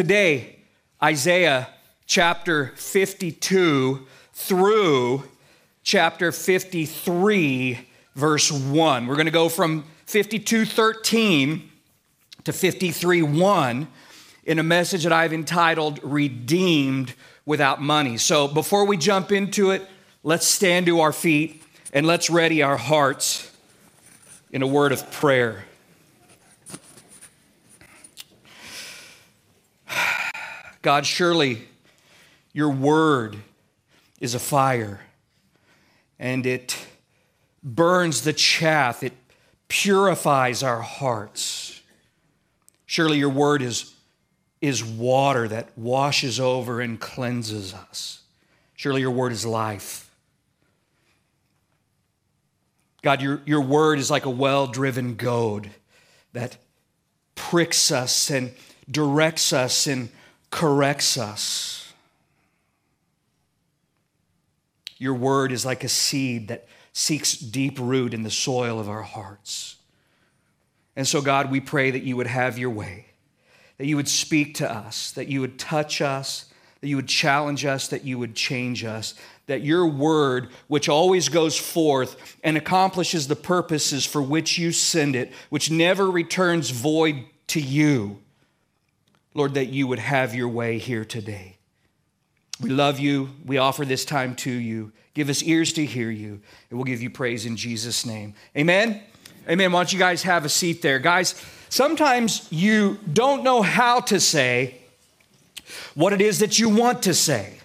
Today, Isaiah chapter 52 through chapter 53, verse 1. We're going to go from 52 13 to 53 1 in a message that I've entitled Redeemed Without Money. So before we jump into it, let's stand to our feet and let's ready our hearts in a word of prayer. God, surely your word is a fire and it burns the chaff, it purifies our hearts. Surely your word is, is water that washes over and cleanses us. Surely your word is life. God, your, your word is like a well driven goad that pricks us and directs us and corrects us. Your word is like a seed that seeks deep root in the soil of our hearts. And so, God, we pray that you would have your way, that you would speak to us, that you would touch us, that you would challenge us, that you would change us, that your word, which always goes forth and accomplishes the purposes for which you send it, which never returns void to you, Lord, that you would have your way here today. We love you. We offer this time to you. Give us ears to hear you, and we'll give you praise in Jesus' name. Amen. Amen. Why don't you guys have a seat there? Guys, sometimes you don't know how to say what it is that you want to say.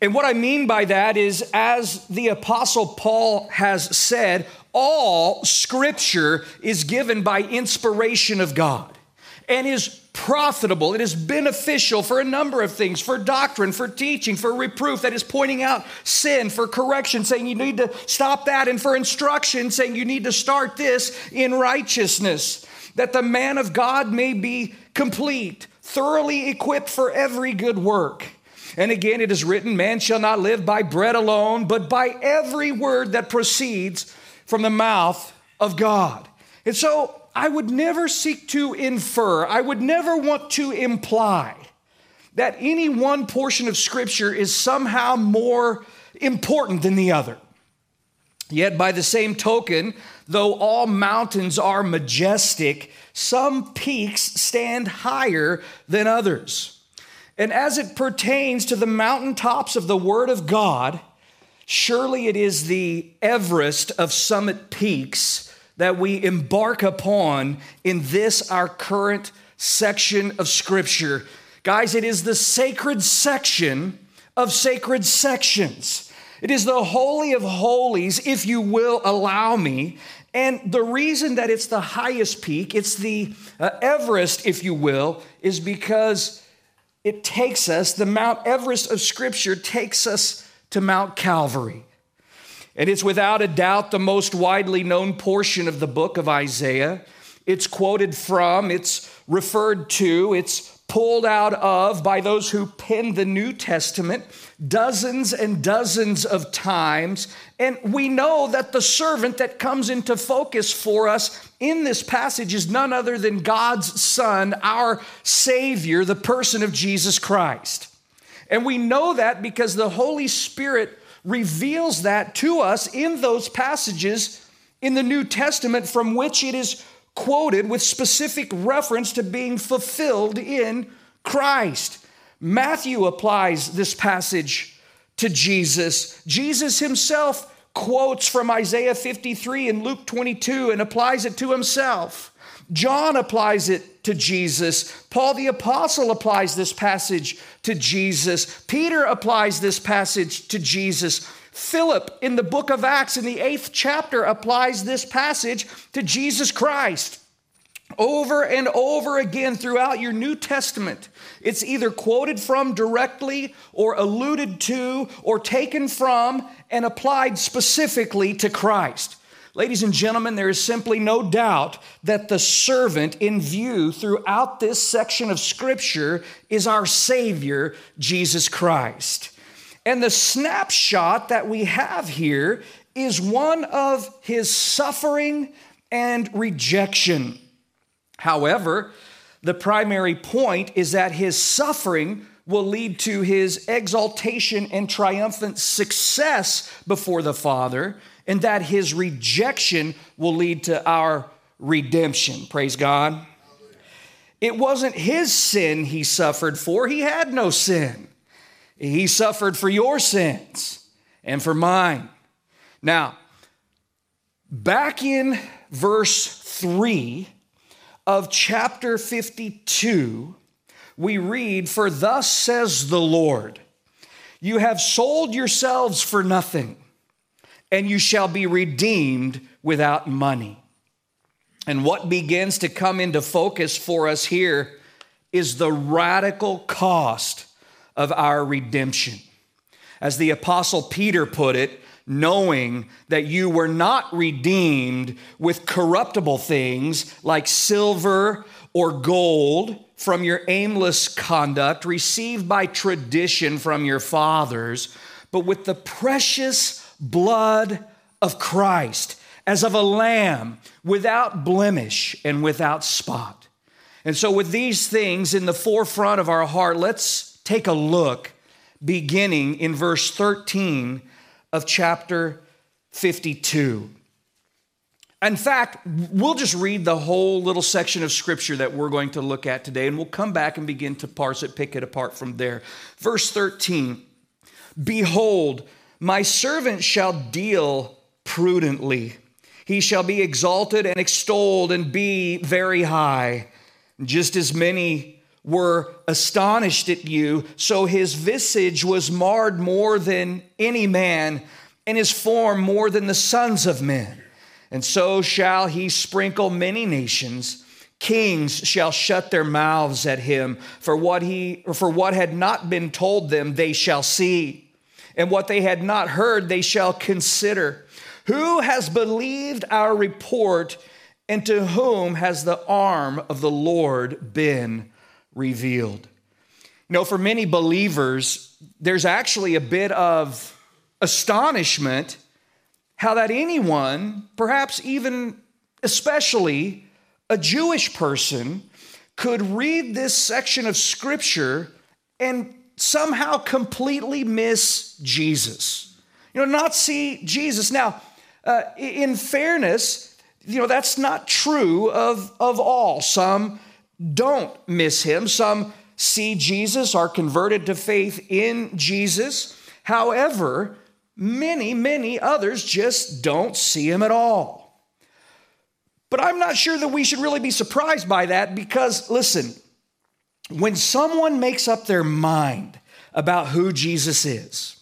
And what I mean by that is, as the Apostle Paul has said, all scripture is given by inspiration of God and is profitable. It is beneficial for a number of things for doctrine, for teaching, for reproof, that is pointing out sin, for correction, saying you need to stop that, and for instruction, saying you need to start this in righteousness, that the man of God may be complete, thoroughly equipped for every good work. And again, it is written, Man shall not live by bread alone, but by every word that proceeds from the mouth of God. And so I would never seek to infer, I would never want to imply that any one portion of Scripture is somehow more important than the other. Yet, by the same token, though all mountains are majestic, some peaks stand higher than others. And as it pertains to the mountaintops of the Word of God, surely it is the Everest of summit peaks that we embark upon in this, our current section of Scripture. Guys, it is the sacred section of sacred sections. It is the Holy of Holies, if you will allow me. And the reason that it's the highest peak, it's the uh, Everest, if you will, is because it takes us, the Mount Everest of Scripture takes us to Mount Calvary. And it's without a doubt the most widely known portion of the book of Isaiah. It's quoted from, it's referred to, it's pulled out of by those who penned the New Testament dozens and dozens of times. And we know that the servant that comes into focus for us in this passage is none other than God's Son, our Savior, the person of Jesus Christ. And we know that because the Holy Spirit reveals that to us in those passages in the New Testament from which it is quoted with specific reference to being fulfilled in Christ. Matthew applies this passage to Jesus. Jesus himself quotes from Isaiah 53 and Luke 22 and applies it to himself. John applies it to Jesus. Paul the Apostle applies this passage to Jesus. Peter applies this passage to Jesus. Philip in the book of Acts in the eighth chapter applies this passage to Jesus Christ. Over and over again throughout your New Testament, it's either quoted from directly or alluded to or taken from and applied specifically to Christ. Ladies and gentlemen, there is simply no doubt that the servant in view throughout this section of Scripture is our Savior, Jesus Christ. And the snapshot that we have here is one of his suffering and rejection. However, the primary point is that his suffering will lead to his exaltation and triumphant success before the Father, and that his rejection will lead to our redemption. Praise God. It wasn't his sin he suffered for, he had no sin. He suffered for your sins and for mine. Now, back in verse 3 of chapter 52, we read, For thus says the Lord, you have sold yourselves for nothing, and you shall be redeemed without money. And what begins to come into focus for us here is the radical cost of our redemption. As the Apostle Peter put it, knowing that you were not redeemed with corruptible things like silver or gold from your aimless conduct received by tradition from your fathers, but with the precious blood of Christ as of a lamb without blemish and without spot. And so, with these things in the forefront of our heart, let's take a look beginning in verse 13 of chapter 52. In fact, we'll just read the whole little section of scripture that we're going to look at today, and we'll come back and begin to parse it, pick it apart from there. Verse 13 Behold, my servant shall deal prudently. He shall be exalted and extolled and be very high. Just as many were astonished at you, so his visage was marred more than any man, and his form more than the sons of men. And so shall he sprinkle many nations. Kings shall shut their mouths at him, for what he for what had not been told them they shall see, and what they had not heard they shall consider. Who has believed our report, and to whom has the arm of the Lord been revealed? You know, for many believers, there's actually a bit of astonishment how that anyone, perhaps even especially a Jewish person, could read this section of scripture and somehow completely miss Jesus. You know, not see Jesus. Now, uh, in fairness, you know, that's not true of, of all. Some don't miss him, some see Jesus, are converted to faith in Jesus. However, many, many others just don't see him at all. But I'm not sure that we should really be surprised by that because, listen, when someone makes up their mind about who Jesus is,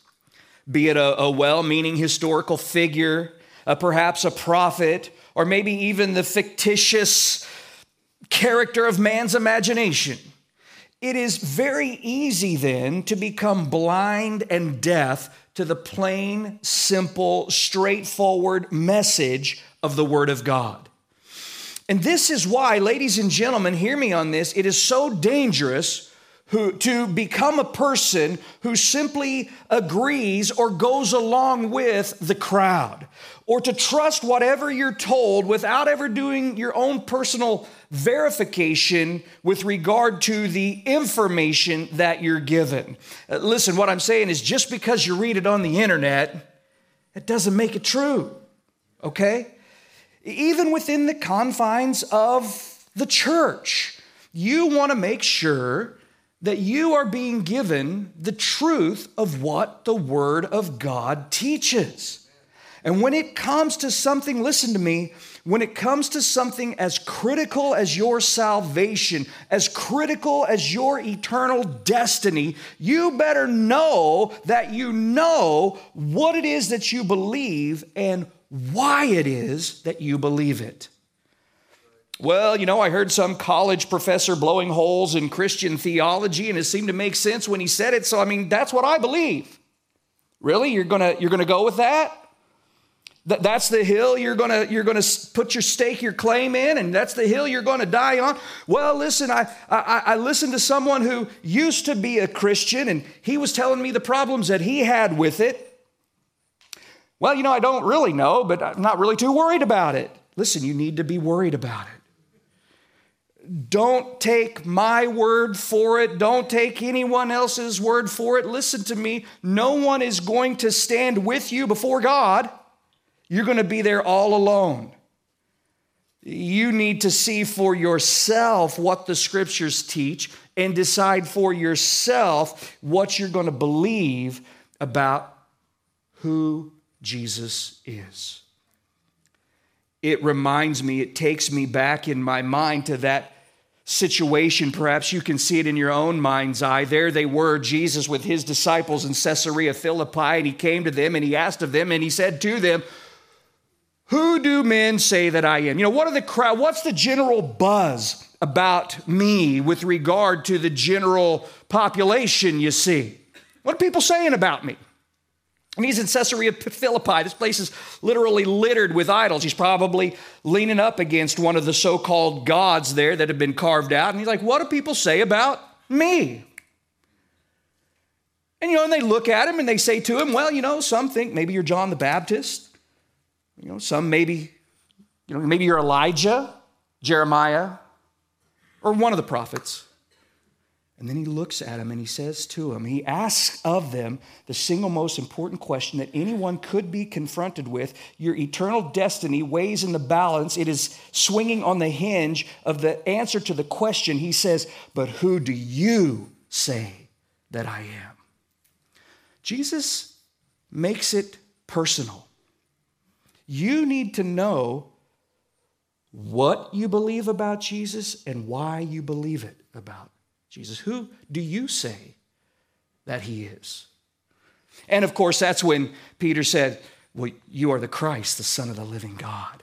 be it a, a well meaning historical figure, uh, perhaps a prophet, or maybe even the fictitious character of man's imagination. It is very easy then to become blind and deaf to the plain, simple, straightforward message of the Word of God. And this is why, ladies and gentlemen, hear me on this, it is so dangerous who, to become a person who simply agrees or goes along with the crowd, or to trust whatever you're told without ever doing your own personal verification with regard to the information that you're given. Uh, listen, what I'm saying is just because you read it on the internet, it doesn't make it true, okay? Even within the confines of the church, you want to make sure that you are being given the truth of what the Word of God teaches. And when it comes to something, listen to me, when it comes to something as critical as your salvation, as critical as your eternal destiny, you better know that you know what it is that you believe and why it is that you believe it. Well, you know, I heard some college professor blowing holes in Christian theology, and it seemed to make sense when he said it. So, I mean, that's what I believe. Really? You're gonna you're gonna go with that? That, that's the hill you're gonna you're gonna put your stake, your claim in, and that's the hill you're gonna die on. Well, listen, I, I I listened to someone who used to be a Christian, and he was telling me the problems that he had with it. Well, you know, I don't really know, but I'm not really too worried about it. Listen, you need to be worried about it don't take my word for it. Don't take anyone else's word for it. Listen to me. No one is going to stand with you before God. You're going to be there all alone. You need to see for yourself what the scriptures teach and decide for yourself what you're going to believe about who Jesus is. It reminds me, it takes me back in my mind to that situation. Perhaps you can see it in your own mind's eye. There they were, Jesus with his disciples in Caesarea Philippi, and he came to them and he asked of them, and he said to them, Who do men say that I am? You know, what are the crowd? What's the general buzz about me with regard to the general population, you see? What are people saying about me? And he's in Caesarea Philippi. This place is literally littered with idols. He's probably leaning up against one of the so called gods there that have been carved out. And he's like, What do people say about me? And you know, and they look at him and they say to him, Well, you know, some think maybe you're John the Baptist. You know, some maybe, you know, maybe you're Elijah, Jeremiah, or one of the prophets. And then he looks at him and he says to him, he asks of them the single most important question that anyone could be confronted with. Your eternal destiny weighs in the balance. It is swinging on the hinge of the answer to the question. He says, But who do you say that I am? Jesus makes it personal. You need to know what you believe about Jesus and why you believe it about Jesus. Who do you say that he is? And of course, that's when Peter said, Well, you are the Christ, the Son of the living God.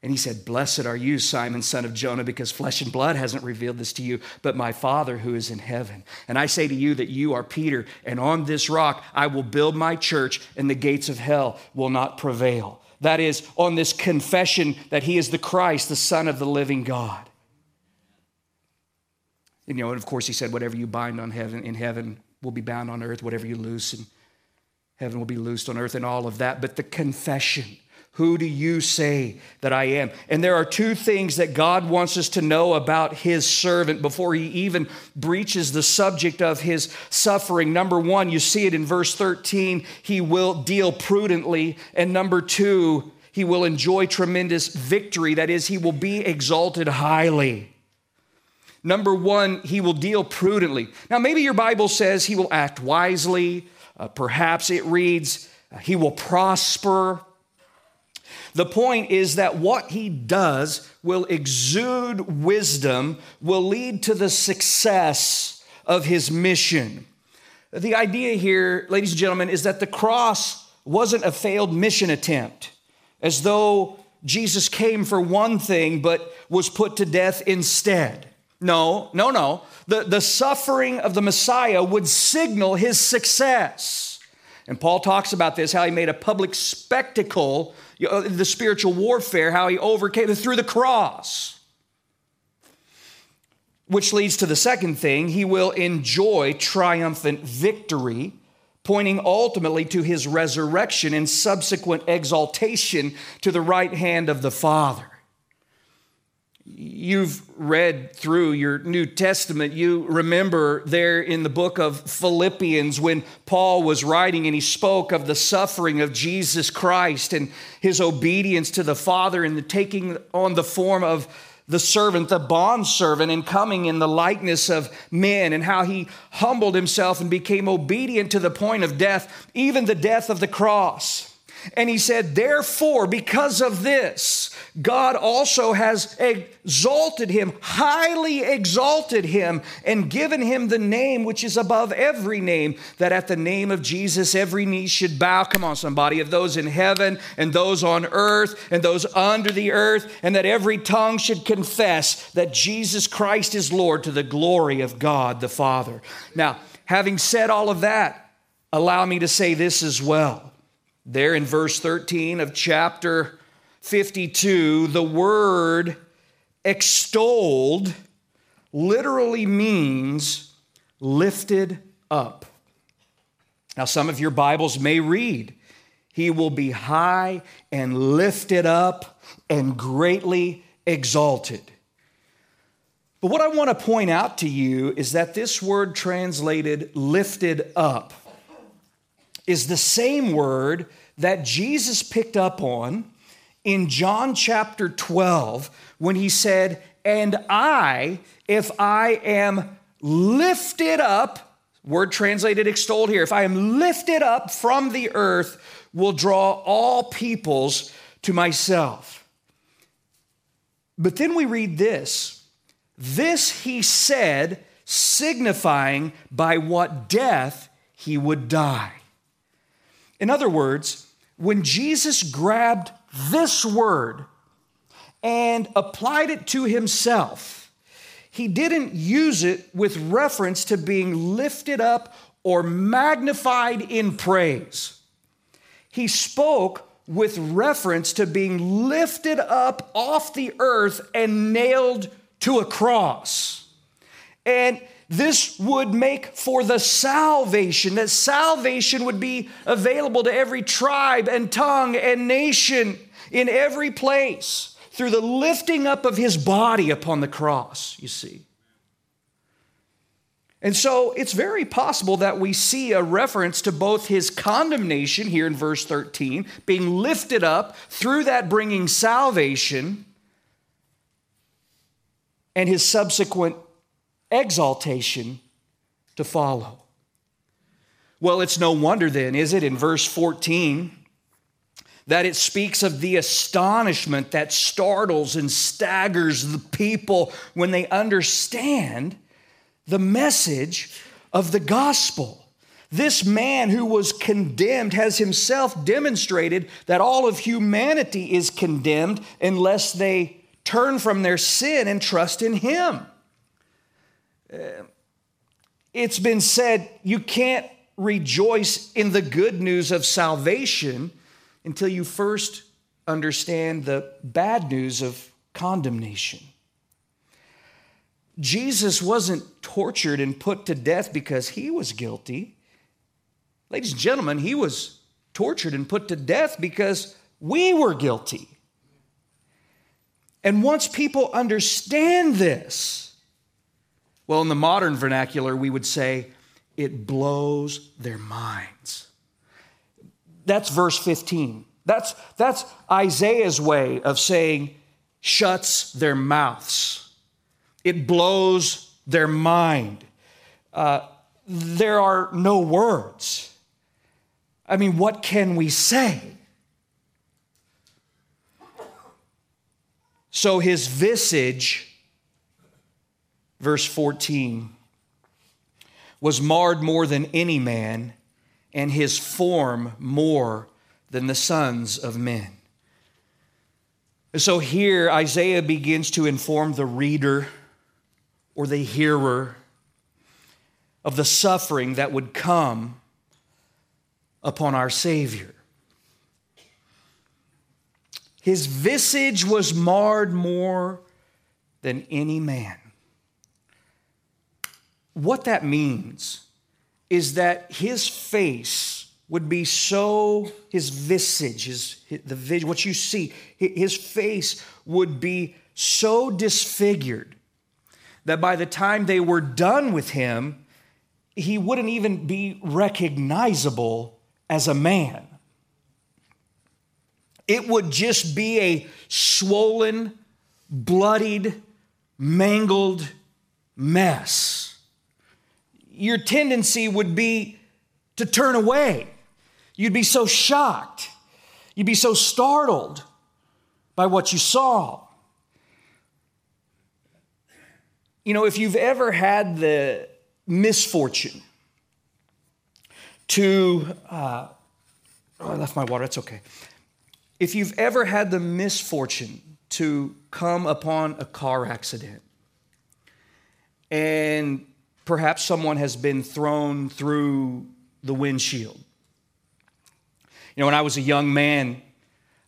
And he said, Blessed are you, Simon, son of Jonah, because flesh and blood hasn't revealed this to you, but my Father who is in heaven. And I say to you that you are Peter, and on this rock I will build my church, and the gates of hell will not prevail. That is, on this confession that he is the Christ, the Son of the living God. You know, and of course, he said, whatever you bind on heaven in heaven will be bound on earth, whatever you loose in heaven will be loosed on earth, and all of that. But the confession, who do you say that I am? And there are two things that God wants us to know about his servant before he even breaches the subject of his suffering. Number one, you see it in verse 13, he will deal prudently. And number two, he will enjoy tremendous victory. That is, he will be exalted highly. Number one, he will deal prudently. Now, maybe your Bible says he will act wisely. Uh, perhaps it reads, uh, he will prosper. The point is that what he does will exude wisdom, will lead to the success of his mission. The idea here, ladies and gentlemen, is that the cross wasn't a failed mission attempt, as though Jesus came for one thing but was put to death instead. No, no, no. The, the suffering of the Messiah would signal his success. And Paul talks about this, how he made a public spectacle, the spiritual warfare, how he overcame through the cross. Which leads to the second thing he will enjoy triumphant victory, pointing ultimately to his resurrection and subsequent exaltation to the right hand of the Father you've read through your New Testament, you remember there in the book of Philippians when Paul was writing and he spoke of the suffering of Jesus Christ and his obedience to the Father and the taking on the form of the servant, the bondservant, and coming in the likeness of men, and how he humbled himself and became obedient to the point of death, even the death of the cross. And he said, Therefore, because of this, God also has exalted him, highly exalted him, and given him the name which is above every name, that at the name of Jesus every knee should bow. Come on, somebody, of those in heaven and those on earth and those under the earth, and that every tongue should confess that Jesus Christ is Lord to the glory of God the Father. Now, having said all of that, allow me to say this as well. There in verse 13 of chapter 52, the word extolled literally means lifted up. Now, some of your Bibles may read, He will be high and lifted up and greatly exalted. But what I want to point out to you is that this word translated lifted up is the same word that Jesus picked up on in John chapter 12 when he said, And I, if I am lifted up, word translated extolled here, if I am lifted up from the earth, will draw all peoples to myself. But then we read this this he said, signifying by what death he would die. In other words, when Jesus grabbed this word and applied it to himself, he didn't use it with reference to being lifted up or magnified in praise. He spoke with reference to being lifted up off the earth and nailed to a cross. And this would make for the salvation, that salvation would be available to every tribe and tongue and nation in every place through the lifting up of his body upon the cross, you see. And so it's very possible that we see a reference to both his condemnation here in verse 13, being lifted up through that bringing salvation, and his subsequent exaltation to follow. Well, it's no wonder then, is it, in verse 14, that it speaks of the astonishment that startles and staggers the people when they understand the message of the gospel. This man who was condemned has himself demonstrated that all of humanity is condemned unless they turn from their sin and trust in him. Uh, it's been said you can't rejoice in the good news of salvation until you first understand the bad news of condemnation. Jesus wasn't tortured and put to death because he was guilty. Ladies and gentlemen, he was tortured and put to death because we were guilty. And once people understand this, well, in the modern vernacular, we would say it blows their minds. That's verse 15. That's, that's Isaiah's way of saying shuts their mouths. It blows their mind. Uh, there are no words. I mean, what can we say? So his visage verse 14, was marred more than any man, and his form more than the sons of men. So here Isaiah begins to inform the reader or the hearer of the suffering that would come upon our Savior. His visage was marred more than any man. What that means is that his face would be so, his visage, his, the vis, what you see, his face would be so disfigured that by the time they were done with him, he wouldn't even be recognizable as a man. It would just be a swollen, bloodied, mangled mess your tendency would be to turn away. You'd be so shocked. You'd be so startled by what you saw. You know, if you've ever had the misfortune to, uh, oh, I left my water, it's okay. If you've ever had the misfortune to come upon a car accident and Perhaps someone has been thrown through the windshield. You know, when I was a young man,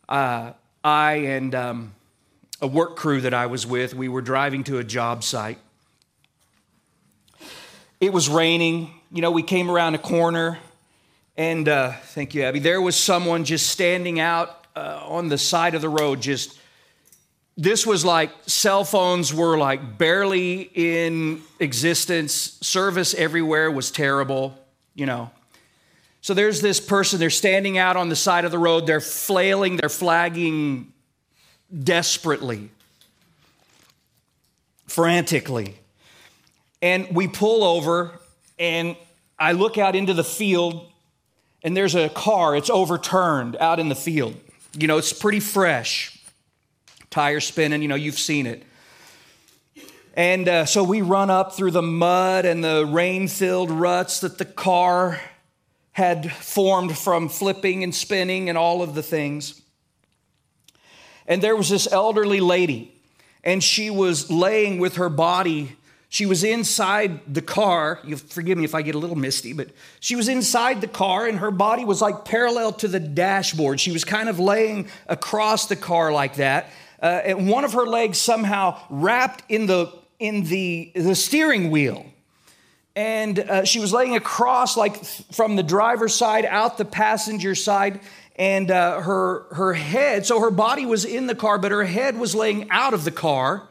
uh, I and um, a work crew that I was with, we were driving to a job site. It was raining. You know, we came around a corner, and uh, thank you, Abby. There was someone just standing out uh, on the side of the road, just this was like cell phones were like barely in existence, service everywhere was terrible, you know. So there's this person, they're standing out on the side of the road, they're flailing, they're flagging desperately, frantically. And we pull over, and I look out into the field, and there's a car, it's overturned out in the field. You know, it's pretty fresh. Tire spinning, you know, you've seen it. And uh, so we run up through the mud and the rain filled ruts that the car had formed from flipping and spinning and all of the things. And there was this elderly lady, and she was laying with her body. She was inside the car. You forgive me if I get a little misty, but she was inside the car, and her body was like parallel to the dashboard. She was kind of laying across the car like that. Uh, and one of her legs somehow wrapped in the in the, the steering wheel. And uh, she was laying across like from the driver's side out the passenger side and uh, her her head so her body was in the car but her head was laying out of the car.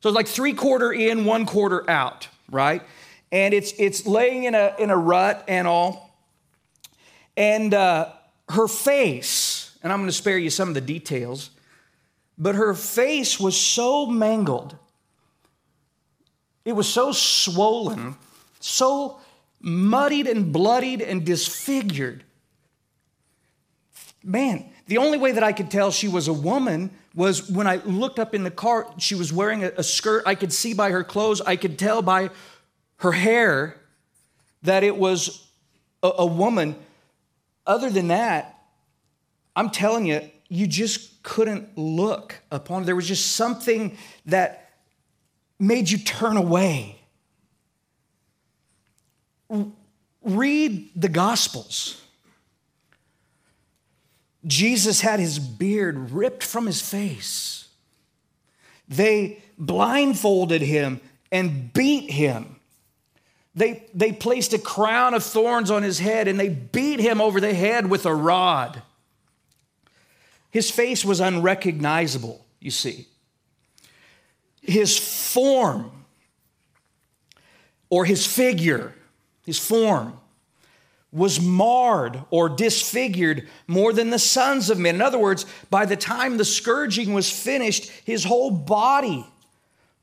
So it's like three quarter in one quarter out right? And it's it's laying in a in a rut and all. And uh, her face and i'm going to spare you some of the details but her face was so mangled it was so swollen so muddied and bloodied and disfigured. Man, the only way that I could tell she was a woman was when I looked up in the car, she was wearing a, a skirt. I could see by her clothes, I could tell by her hair that it was a, a woman. Other than that, I'm telling you, you just couldn't look upon her. There was just something that made you turn away read the Gospels. Jesus had his beard ripped from his face. They blindfolded him and beat him. They, they placed a crown of thorns on his head and they beat him over the head with a rod. His face was unrecognizable, you see. His form or his figure his form, was marred or disfigured more than the sons of men. In other words, by the time the scourging was finished, his whole body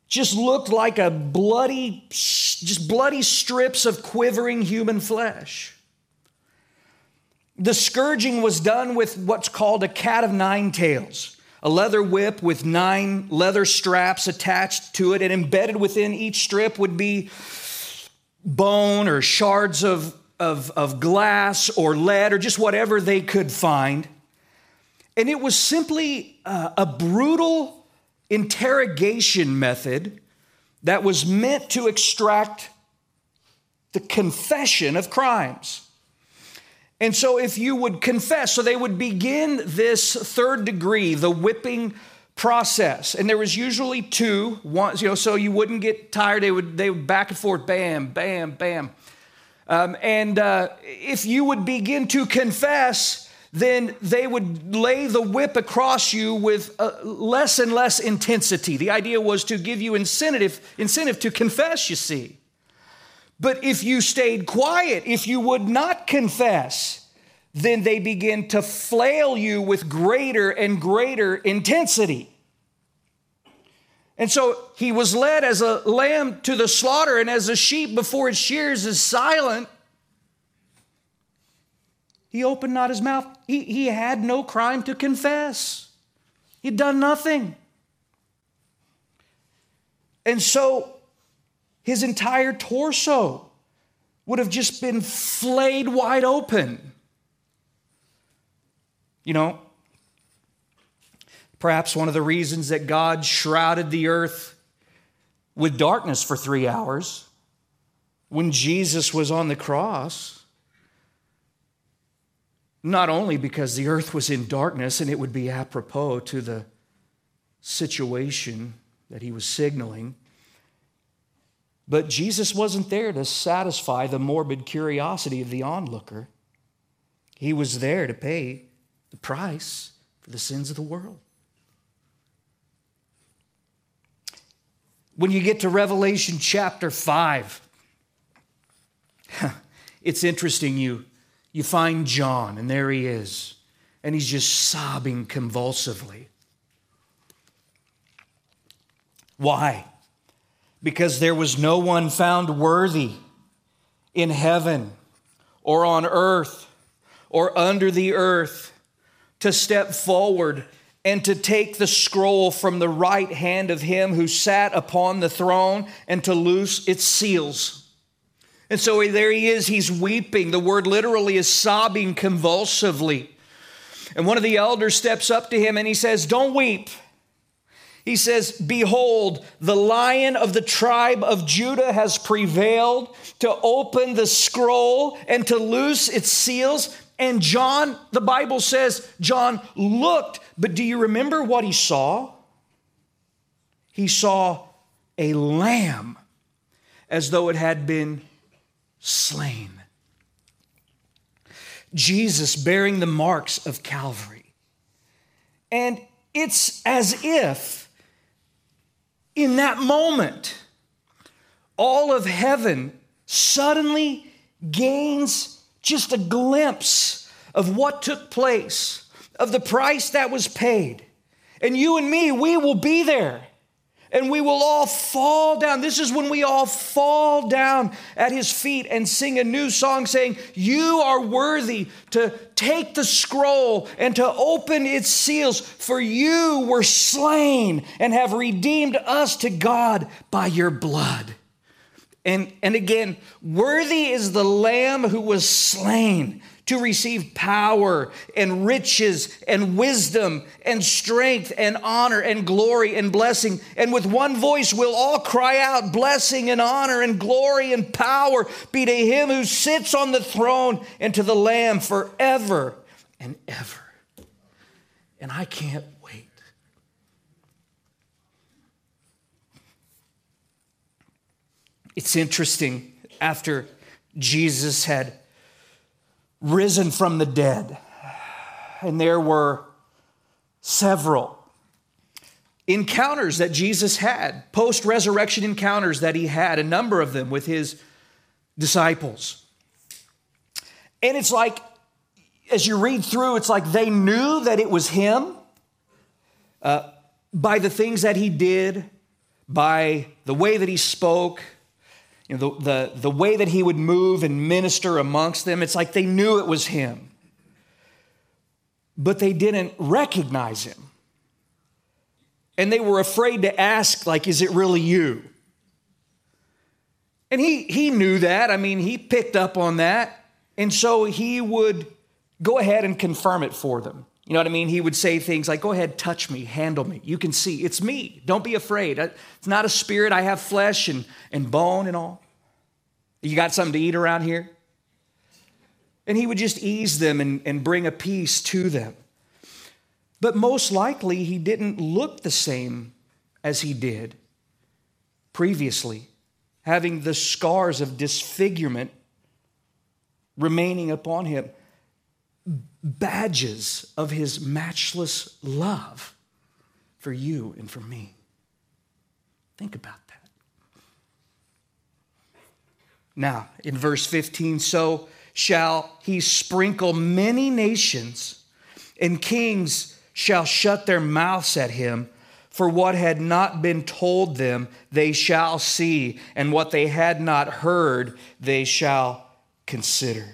just looked like a bloody, just bloody strips of quivering human flesh. The scourging was done with what's called a cat of nine tails, a leather whip with nine leather straps attached to it, and embedded within each strip would be bone or shards of, of, of glass or lead or just whatever they could find. And it was simply uh, a brutal interrogation method that was meant to extract the confession of crimes. And so, if you would confess, so they would begin this third degree, the whipping process. And there was usually two, you know, so you wouldn't get tired. They would, they would back and forth, bam, bam, bam. Um, and uh, if you would begin to confess, then they would lay the whip across you with uh, less and less intensity. The idea was to give you incentive, incentive to confess, you see. But if you stayed quiet, if you would not confess, then they begin to flail you with greater and greater intensity. And so he was led as a lamb to the slaughter, and as a sheep before its shears is silent, he opened not his mouth. He, he had no crime to confess, he'd done nothing. And so his entire torso would have just been flayed wide open. You know, Perhaps one of the reasons that God shrouded the earth with darkness for three hours when Jesus was on the cross. Not only because the earth was in darkness and it would be apropos to the situation that he was signaling, but Jesus wasn't there to satisfy the morbid curiosity of the onlooker. He was there to pay the price for the sins of the world. when you get to Revelation chapter 5, it's interesting. You, you find John, and there he is, and he's just sobbing convulsively. Why? Because there was no one found worthy in heaven or on earth or under the earth to step forward and to take the scroll from the right hand of him who sat upon the throne and to loose its seals. And so there he is, he's weeping. The word literally is sobbing convulsively. And one of the elders steps up to him and he says, Don't weep. He says, Behold, the lion of the tribe of Judah has prevailed to open the scroll and to loose its seals. And John, the Bible says, John looked, but do you remember what he saw? He saw a lamb as though it had been slain. Jesus bearing the marks of Calvary. And it's as if in that moment, all of heaven suddenly gains just a glimpse of what took place, of the price that was paid. And you and me, we will be there and we will all fall down. This is when we all fall down at his feet and sing a new song saying, You are worthy to take the scroll and to open its seals, for you were slain and have redeemed us to God by your blood. And, and again, worthy is the Lamb who was slain to receive power and riches and wisdom and strength and honor and glory and blessing. And with one voice, we'll all cry out, Blessing and honor and glory and power be to him who sits on the throne and to the Lamb forever and ever. And I can't wait. It's interesting after Jesus had risen from the dead. And there were several encounters that Jesus had, post resurrection encounters that he had, a number of them with his disciples. And it's like, as you read through, it's like they knew that it was him uh, by the things that he did, by the way that he spoke, you know, the, the, the way that he would move and minister amongst them, it's like they knew it was him. But they didn't recognize him. And they were afraid to ask, like, is it really you? And he, he knew that. I mean, he picked up on that. And so he would go ahead and confirm it for them. You know what I mean? He would say things like, Go ahead, touch me, handle me. You can see. It's me. Don't be afraid. It's not a spirit. I have flesh and, and bone and all. You got something to eat around here? And he would just ease them and, and bring a peace to them. But most likely, he didn't look the same as he did previously, having the scars of disfigurement remaining upon him badges of his matchless love for you and for me. Think about that. Now, in verse 15, so shall he sprinkle many nations, and kings shall shut their mouths at him. For what had not been told them, they shall see, and what they had not heard, they shall consider.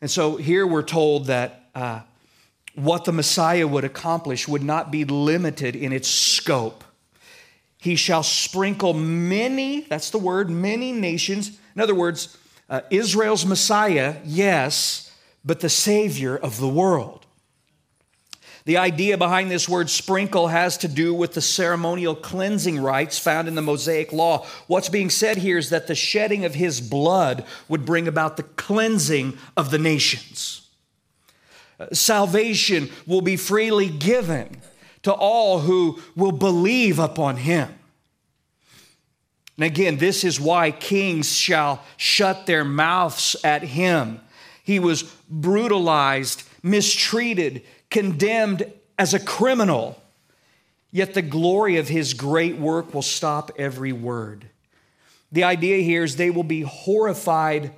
And so here we're told that uh, what the Messiah would accomplish would not be limited in its scope. He shall sprinkle many, that's the word, many nations. In other words, uh, Israel's Messiah, yes, but the Savior of the world. The idea behind this word sprinkle has to do with the ceremonial cleansing rites found in the Mosaic law. What's being said here is that the shedding of his blood would bring about the cleansing of the nations. Uh, salvation will be freely given to all who will believe upon him. And again, this is why kings shall shut their mouths at him. He was brutalized, mistreated, condemned as a criminal. yet the glory of his great work will stop every word. The idea here is they will be horrified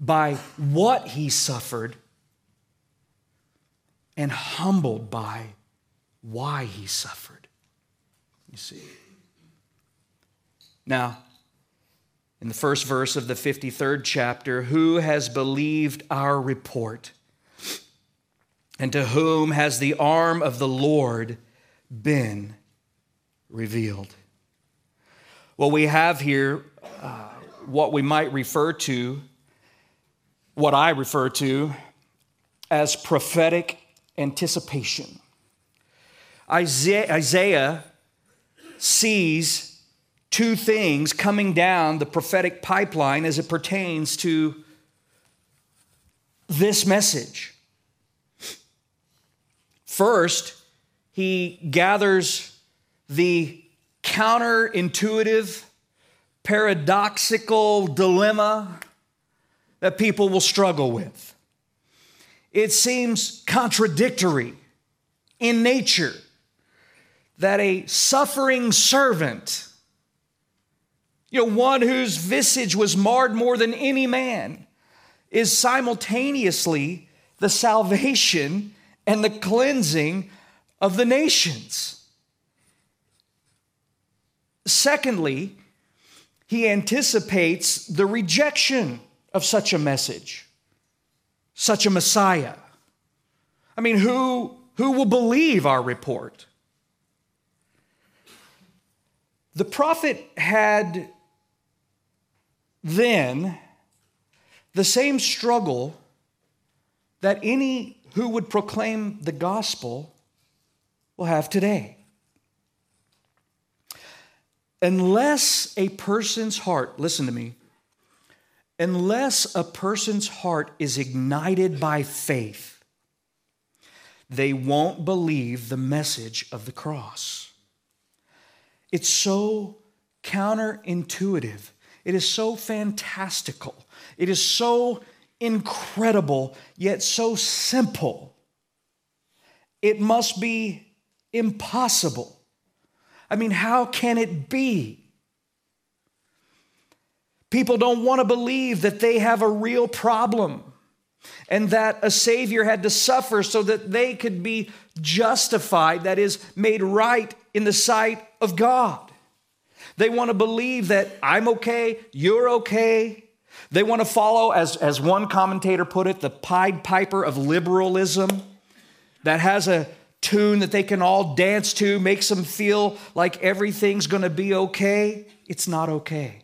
by what he suffered and humbled by why he suffered. You see. Now, in the first verse of the 53rd chapter, who has believed our report? And to whom has the arm of the Lord been revealed? Well, we have here uh, what we might refer to, what I refer to as prophetic anticipation. Isaiah, sees two things coming down the prophetic pipeline as it pertains to this message. First, he gathers the counterintuitive, paradoxical dilemma that people will struggle with. It seems contradictory in nature that a suffering servant, you know, one whose visage was marred more than any man, is simultaneously the salvation and the cleansing of the nations. Secondly, he anticipates the rejection of such a message, such a Messiah. I mean, who, who will believe our report? The prophet had then the same struggle that any who would proclaim the gospel will have today. Unless a person's heart, listen to me, unless a person's heart is ignited by faith, they won't believe the message of the cross. It's so counterintuitive. It is so fantastical. It is so incredible, yet so simple. It must be impossible. I mean, how can it be? People don't want to believe that they have a real problem and that a Savior had to suffer so that they could be justified, that is, made right in the sight of God. They want to believe that I'm okay, you're okay. They want to follow, as, as one commentator put it, the Pied Piper of liberalism that has a tune that they can all dance to, makes them feel like everything's going to be okay. It's not okay.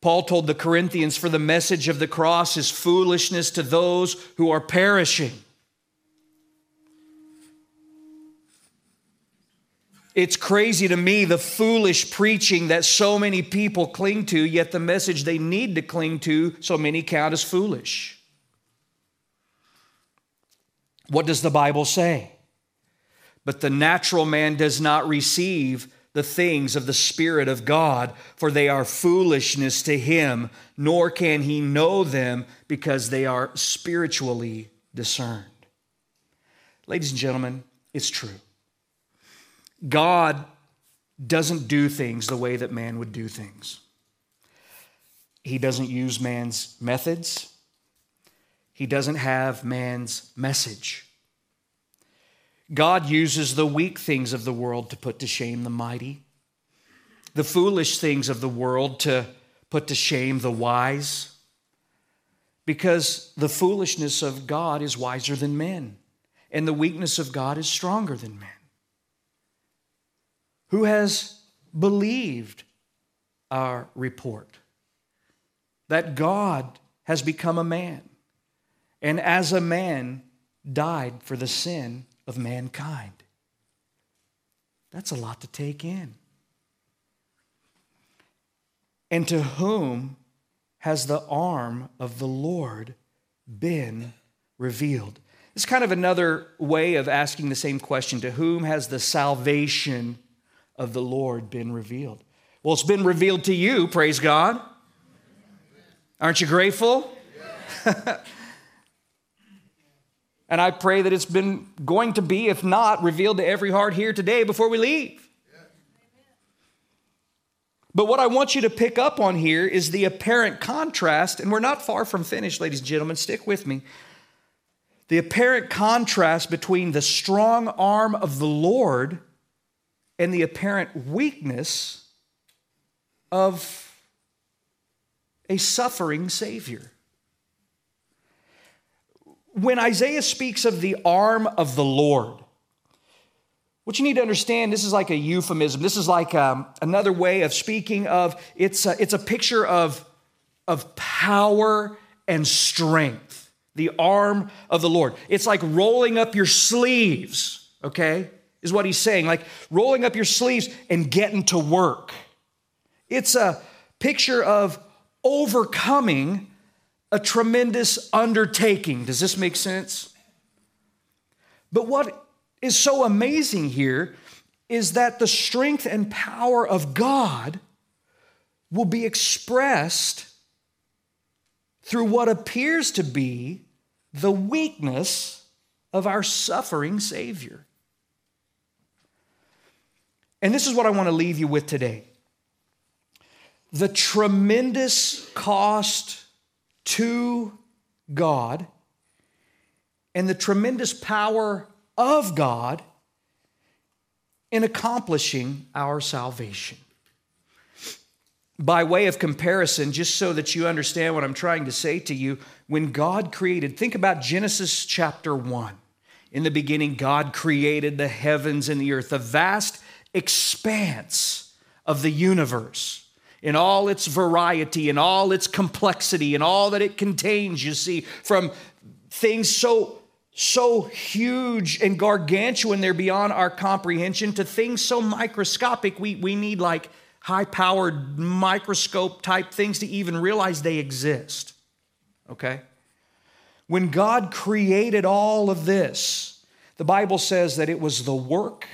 Paul told the Corinthians, For the message of the cross is foolishness to those who are perishing. It's crazy to me the foolish preaching that so many people cling to, yet the message they need to cling to, so many count as foolish. What does the Bible say? But the natural man does not receive the things of the Spirit of God, for they are foolishness to him, nor can he know them because they are spiritually discerned. Ladies and gentlemen, it's true. God doesn't do things the way that man would do things. He doesn't use man's methods. He doesn't have man's message. God uses the weak things of the world to put to shame the mighty, the foolish things of the world to put to shame the wise, because the foolishness of God is wiser than men, and the weakness of God is stronger than men who has believed our report that God has become a man and as a man died for the sin of mankind. That's a lot to take in. And to whom has the arm of the Lord been revealed? It's kind of another way of asking the same question to whom has the salvation of the Lord been revealed? Well, it's been revealed to you, praise God. Aren't you grateful? And I pray that it's been going to be, if not, revealed to every heart here today before we leave. But what I want you to pick up on here is the apparent contrast, and we're not far from finished, ladies and gentlemen. Stick with me. The apparent contrast between the strong arm of the Lord and the apparent weakness of a suffering Savior. When Isaiah speaks of the arm of the Lord, what you need to understand, this is like a euphemism. This is like um, another way of speaking of it's a, it's a picture of, of power and strength. The arm of the Lord. It's like rolling up your sleeves, okay? Is what he's saying. Like rolling up your sleeves and getting to work. It's a picture of overcoming a tremendous undertaking. Does this make sense? But what is so amazing here is that the strength and power of God will be expressed through what appears to be the weakness of our suffering Savior. And this is what I want to leave you with today the tremendous cost to God and the tremendous power of God in accomplishing our salvation. By way of comparison, just so that you understand what I'm trying to say to you, when God created, think about Genesis chapter 1. In the beginning, God created the heavens and the earth, the vast expanse of the universe in all its variety and all its complexity and all that it contains, you see, from things so so huge and gargantuan they're beyond our comprehension to things so microscopic we, we need like high powered microscope type things to even realize they exist. Okay? When God created all of this, the Bible says that it was the work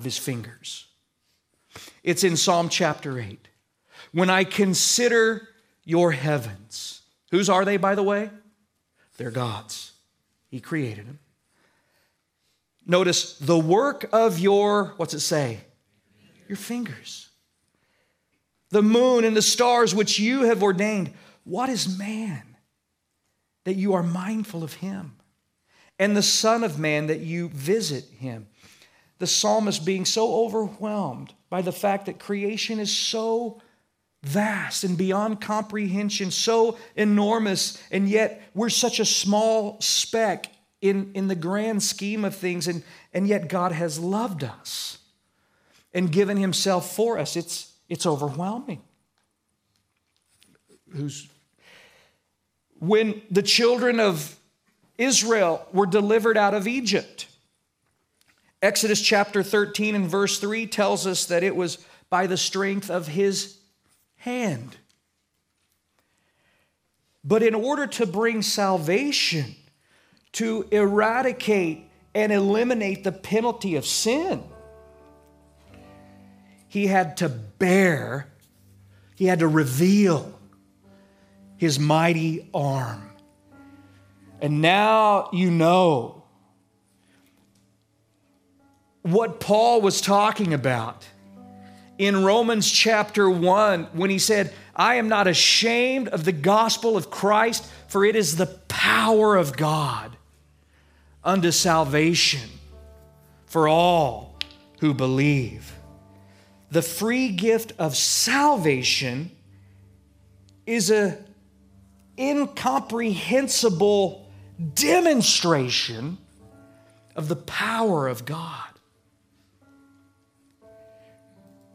of his fingers. It's in Psalm chapter 8. When I consider your heavens, whose are they, by the way? They're God's. He created them. Notice the work of your, what's it say? Your fingers. The moon and the stars which you have ordained. What is man that you are mindful of him? And the Son of Man that you visit him. The psalmist being so overwhelmed by the fact that creation is so vast and beyond comprehension, so enormous, and yet we're such a small speck in, in the grand scheme of things, and, and yet God has loved us and given Himself for us. It's, it's overwhelming. Who's, when the children of Israel were delivered out of Egypt, Exodus chapter 13 and verse 3 tells us that it was by the strength of his hand. But in order to bring salvation, to eradicate and eliminate the penalty of sin, he had to bear, he had to reveal his mighty arm. And now you know what Paul was talking about in Romans chapter 1 when he said, I am not ashamed of the gospel of Christ, for it is the power of God unto salvation for all who believe. The free gift of salvation is a incomprehensible demonstration of the power of God.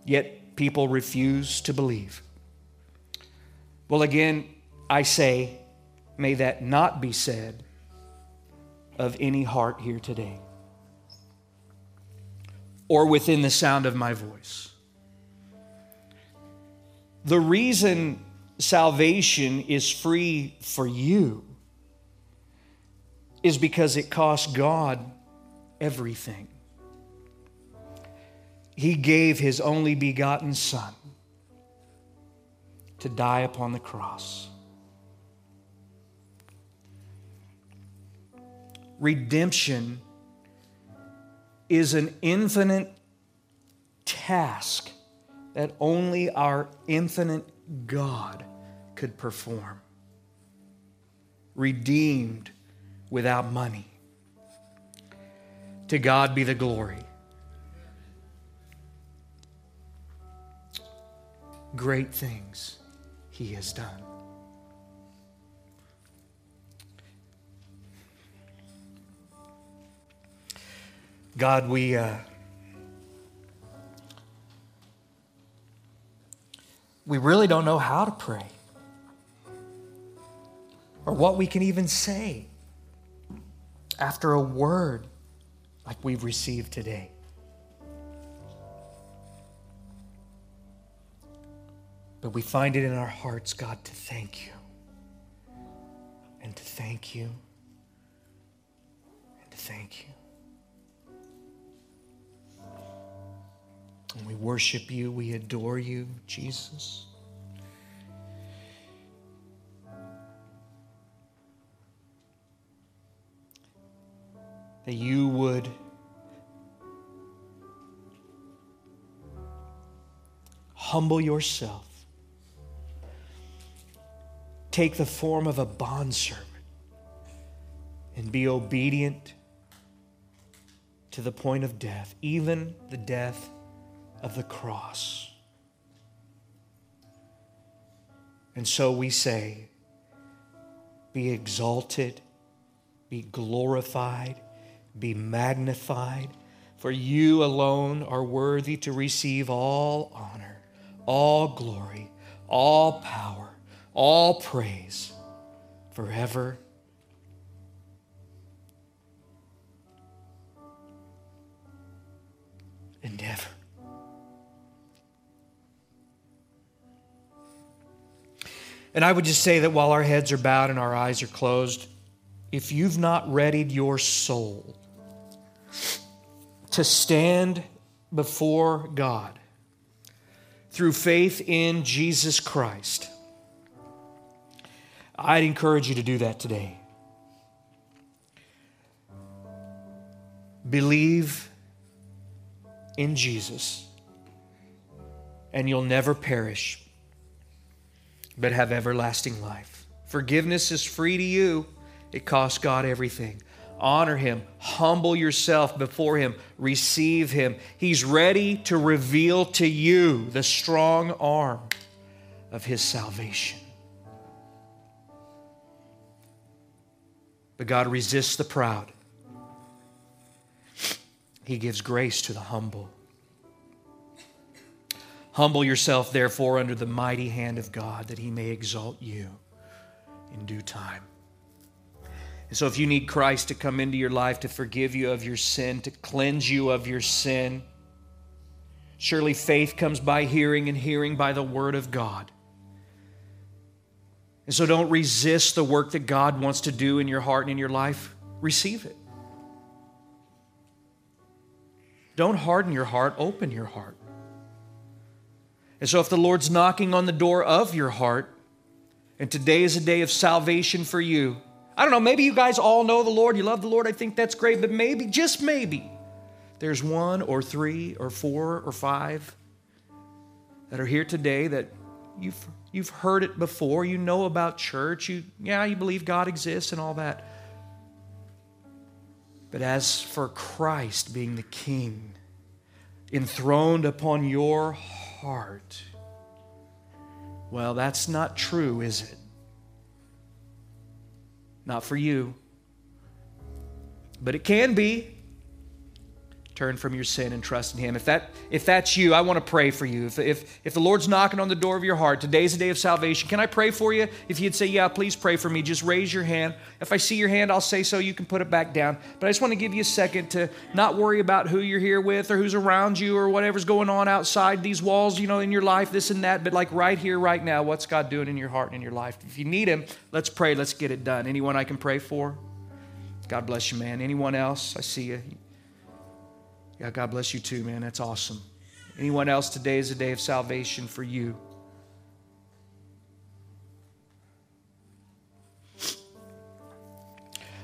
Yet people refuse to believe. Well, again, I say, may that not be said of any heart here today or within the sound of my voice. The reason salvation is free for you is because it cost God everything. He gave his only begotten Son to die upon the cross. redemption is an infinite task that only our infinite God could perform. Redeemed without money. To God be the glory. Great things He has done. God, we. Uh, we really don't know how to pray or what we can even say after a word like we've received today. But we find it in our hearts, God, to thank you and to thank you and to thank you. And we worship you, we adore you, Jesus. That you would humble yourself, take the form of a bondservant, and be obedient to the point of death, even the death of the cross. And so we say, Be exalted, be glorified, be magnified, for you alone are worthy to receive all honor, all glory, all power, all praise forever and ever. And I would just say that while our heads are bowed and our eyes are closed, if you've not readied your soul to stand before God through faith in Jesus Christ, I'd encourage you to do that today. Believe in Jesus, and you'll never perish but have everlasting life. Forgiveness is free to you, it costs God everything. Honor Him, humble yourself before Him, receive Him. He's ready to reveal to you the strong arm of His salvation. But God resists the proud. He gives grace to the humble. Humble yourself, therefore, under the mighty hand of God, that he may exalt you in due time. And so, if you need Christ to come into your life to forgive you of your sin, to cleanse you of your sin, surely faith comes by hearing, and hearing by the Word of God. And so, don't resist the work that God wants to do in your heart and in your life. Receive it. Don't harden your heart, open your heart. And so, if the Lord's knocking on the door of your heart, and today is a day of salvation for you, I don't know, maybe you guys all know the Lord, you love the Lord, I think that's great, but maybe, just maybe, there's one or three or four or five that are here today that you've, you've heard it before, you know about church, you, yeah, you believe God exists and all that. But as for Christ being the King, enthroned upon your heart. Well, that's not true, is it? Not for you. But it can be turn from your sin and trust in him. If that if that's you i want to pray for you. If, if if the lord's knocking on the door of your heart today's a day of salvation. Can i pray for you? If you'd say yeah please pray for me just raise your hand. If i see your hand i'll say so. You can put it back down. But i just want to give you a second to not worry about who you're here with or who's around you or whatever's going on outside these walls you know in your life this and that. But like right here right now what's god doing in your heart and in your life? If you need him let's pray. Let's get it done. Anyone i can pray for? God bless you man. Anyone else? I see you yeah, God bless you too, man. That's awesome. Anyone else, today is a day of salvation for you.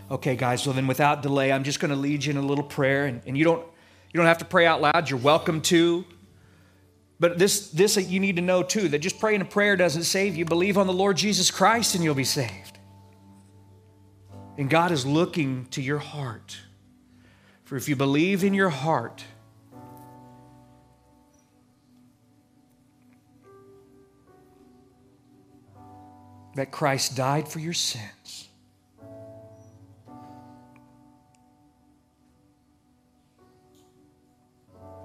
Okay, guys, well then without delay, I'm just going to lead you in a little prayer. And, and you, don't, you don't have to pray out loud, you're welcome to. But this, this you need to know too that just praying a prayer doesn't save you. Believe on the Lord Jesus Christ and you'll be saved. And God is looking to your heart. For if you believe in your heart, that Christ died for your sins.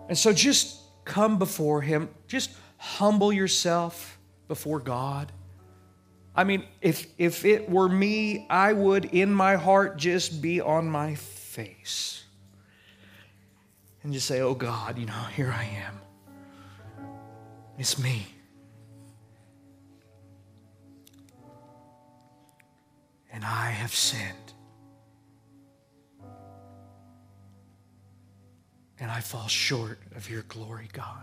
And so just come before Him, just humble yourself before God. I mean, if, if it were me, I would in my heart just be on my face and just say, Oh God, you know, here I am. It's me. and I have sinned. And I fall short of your glory, God.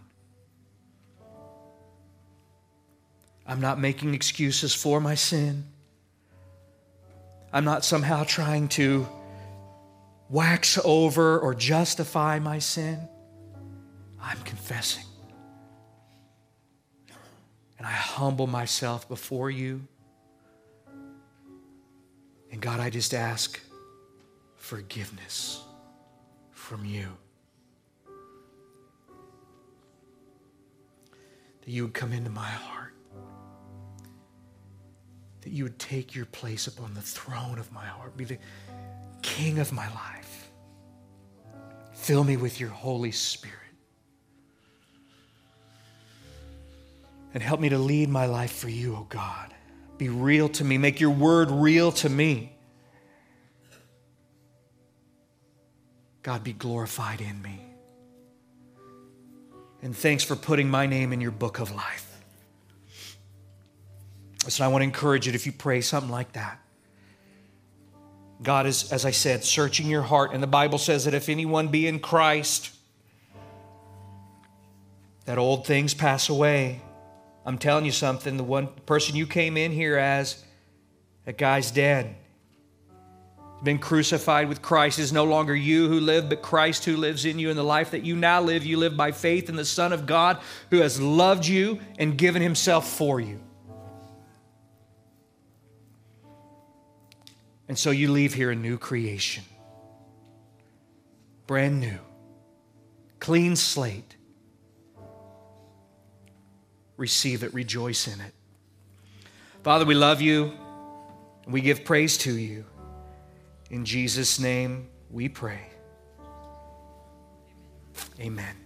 I'm not making excuses for my sin. I'm not somehow trying to wax over or justify my sin. I'm confessing. And I humble myself before you. And God, I just ask forgiveness from you. That you would come into my heart. That you would take your place upon the throne of my heart, be the king of my life. Fill me with your Holy Spirit. And help me to lead my life for you, oh God. Be real to me. Make your word real to me. God, be glorified in me. And thanks for putting my name in your book of life. So I want to encourage you if you pray something like that. God is, as I said, searching your heart. And the Bible says that if anyone be in Christ, that old things pass away. I'm telling you something, the one person you came in here as, that guy's dead. He's Been crucified with Christ. It is no longer you who live, but Christ who lives in you. In the life that you now live, you live by faith in the Son of God who has loved you and given himself for you. And so you leave here a new creation, brand new, clean slate receive it, rejoice in it. Father, we love you and we give praise to you. In Jesus' name we pray. Amen.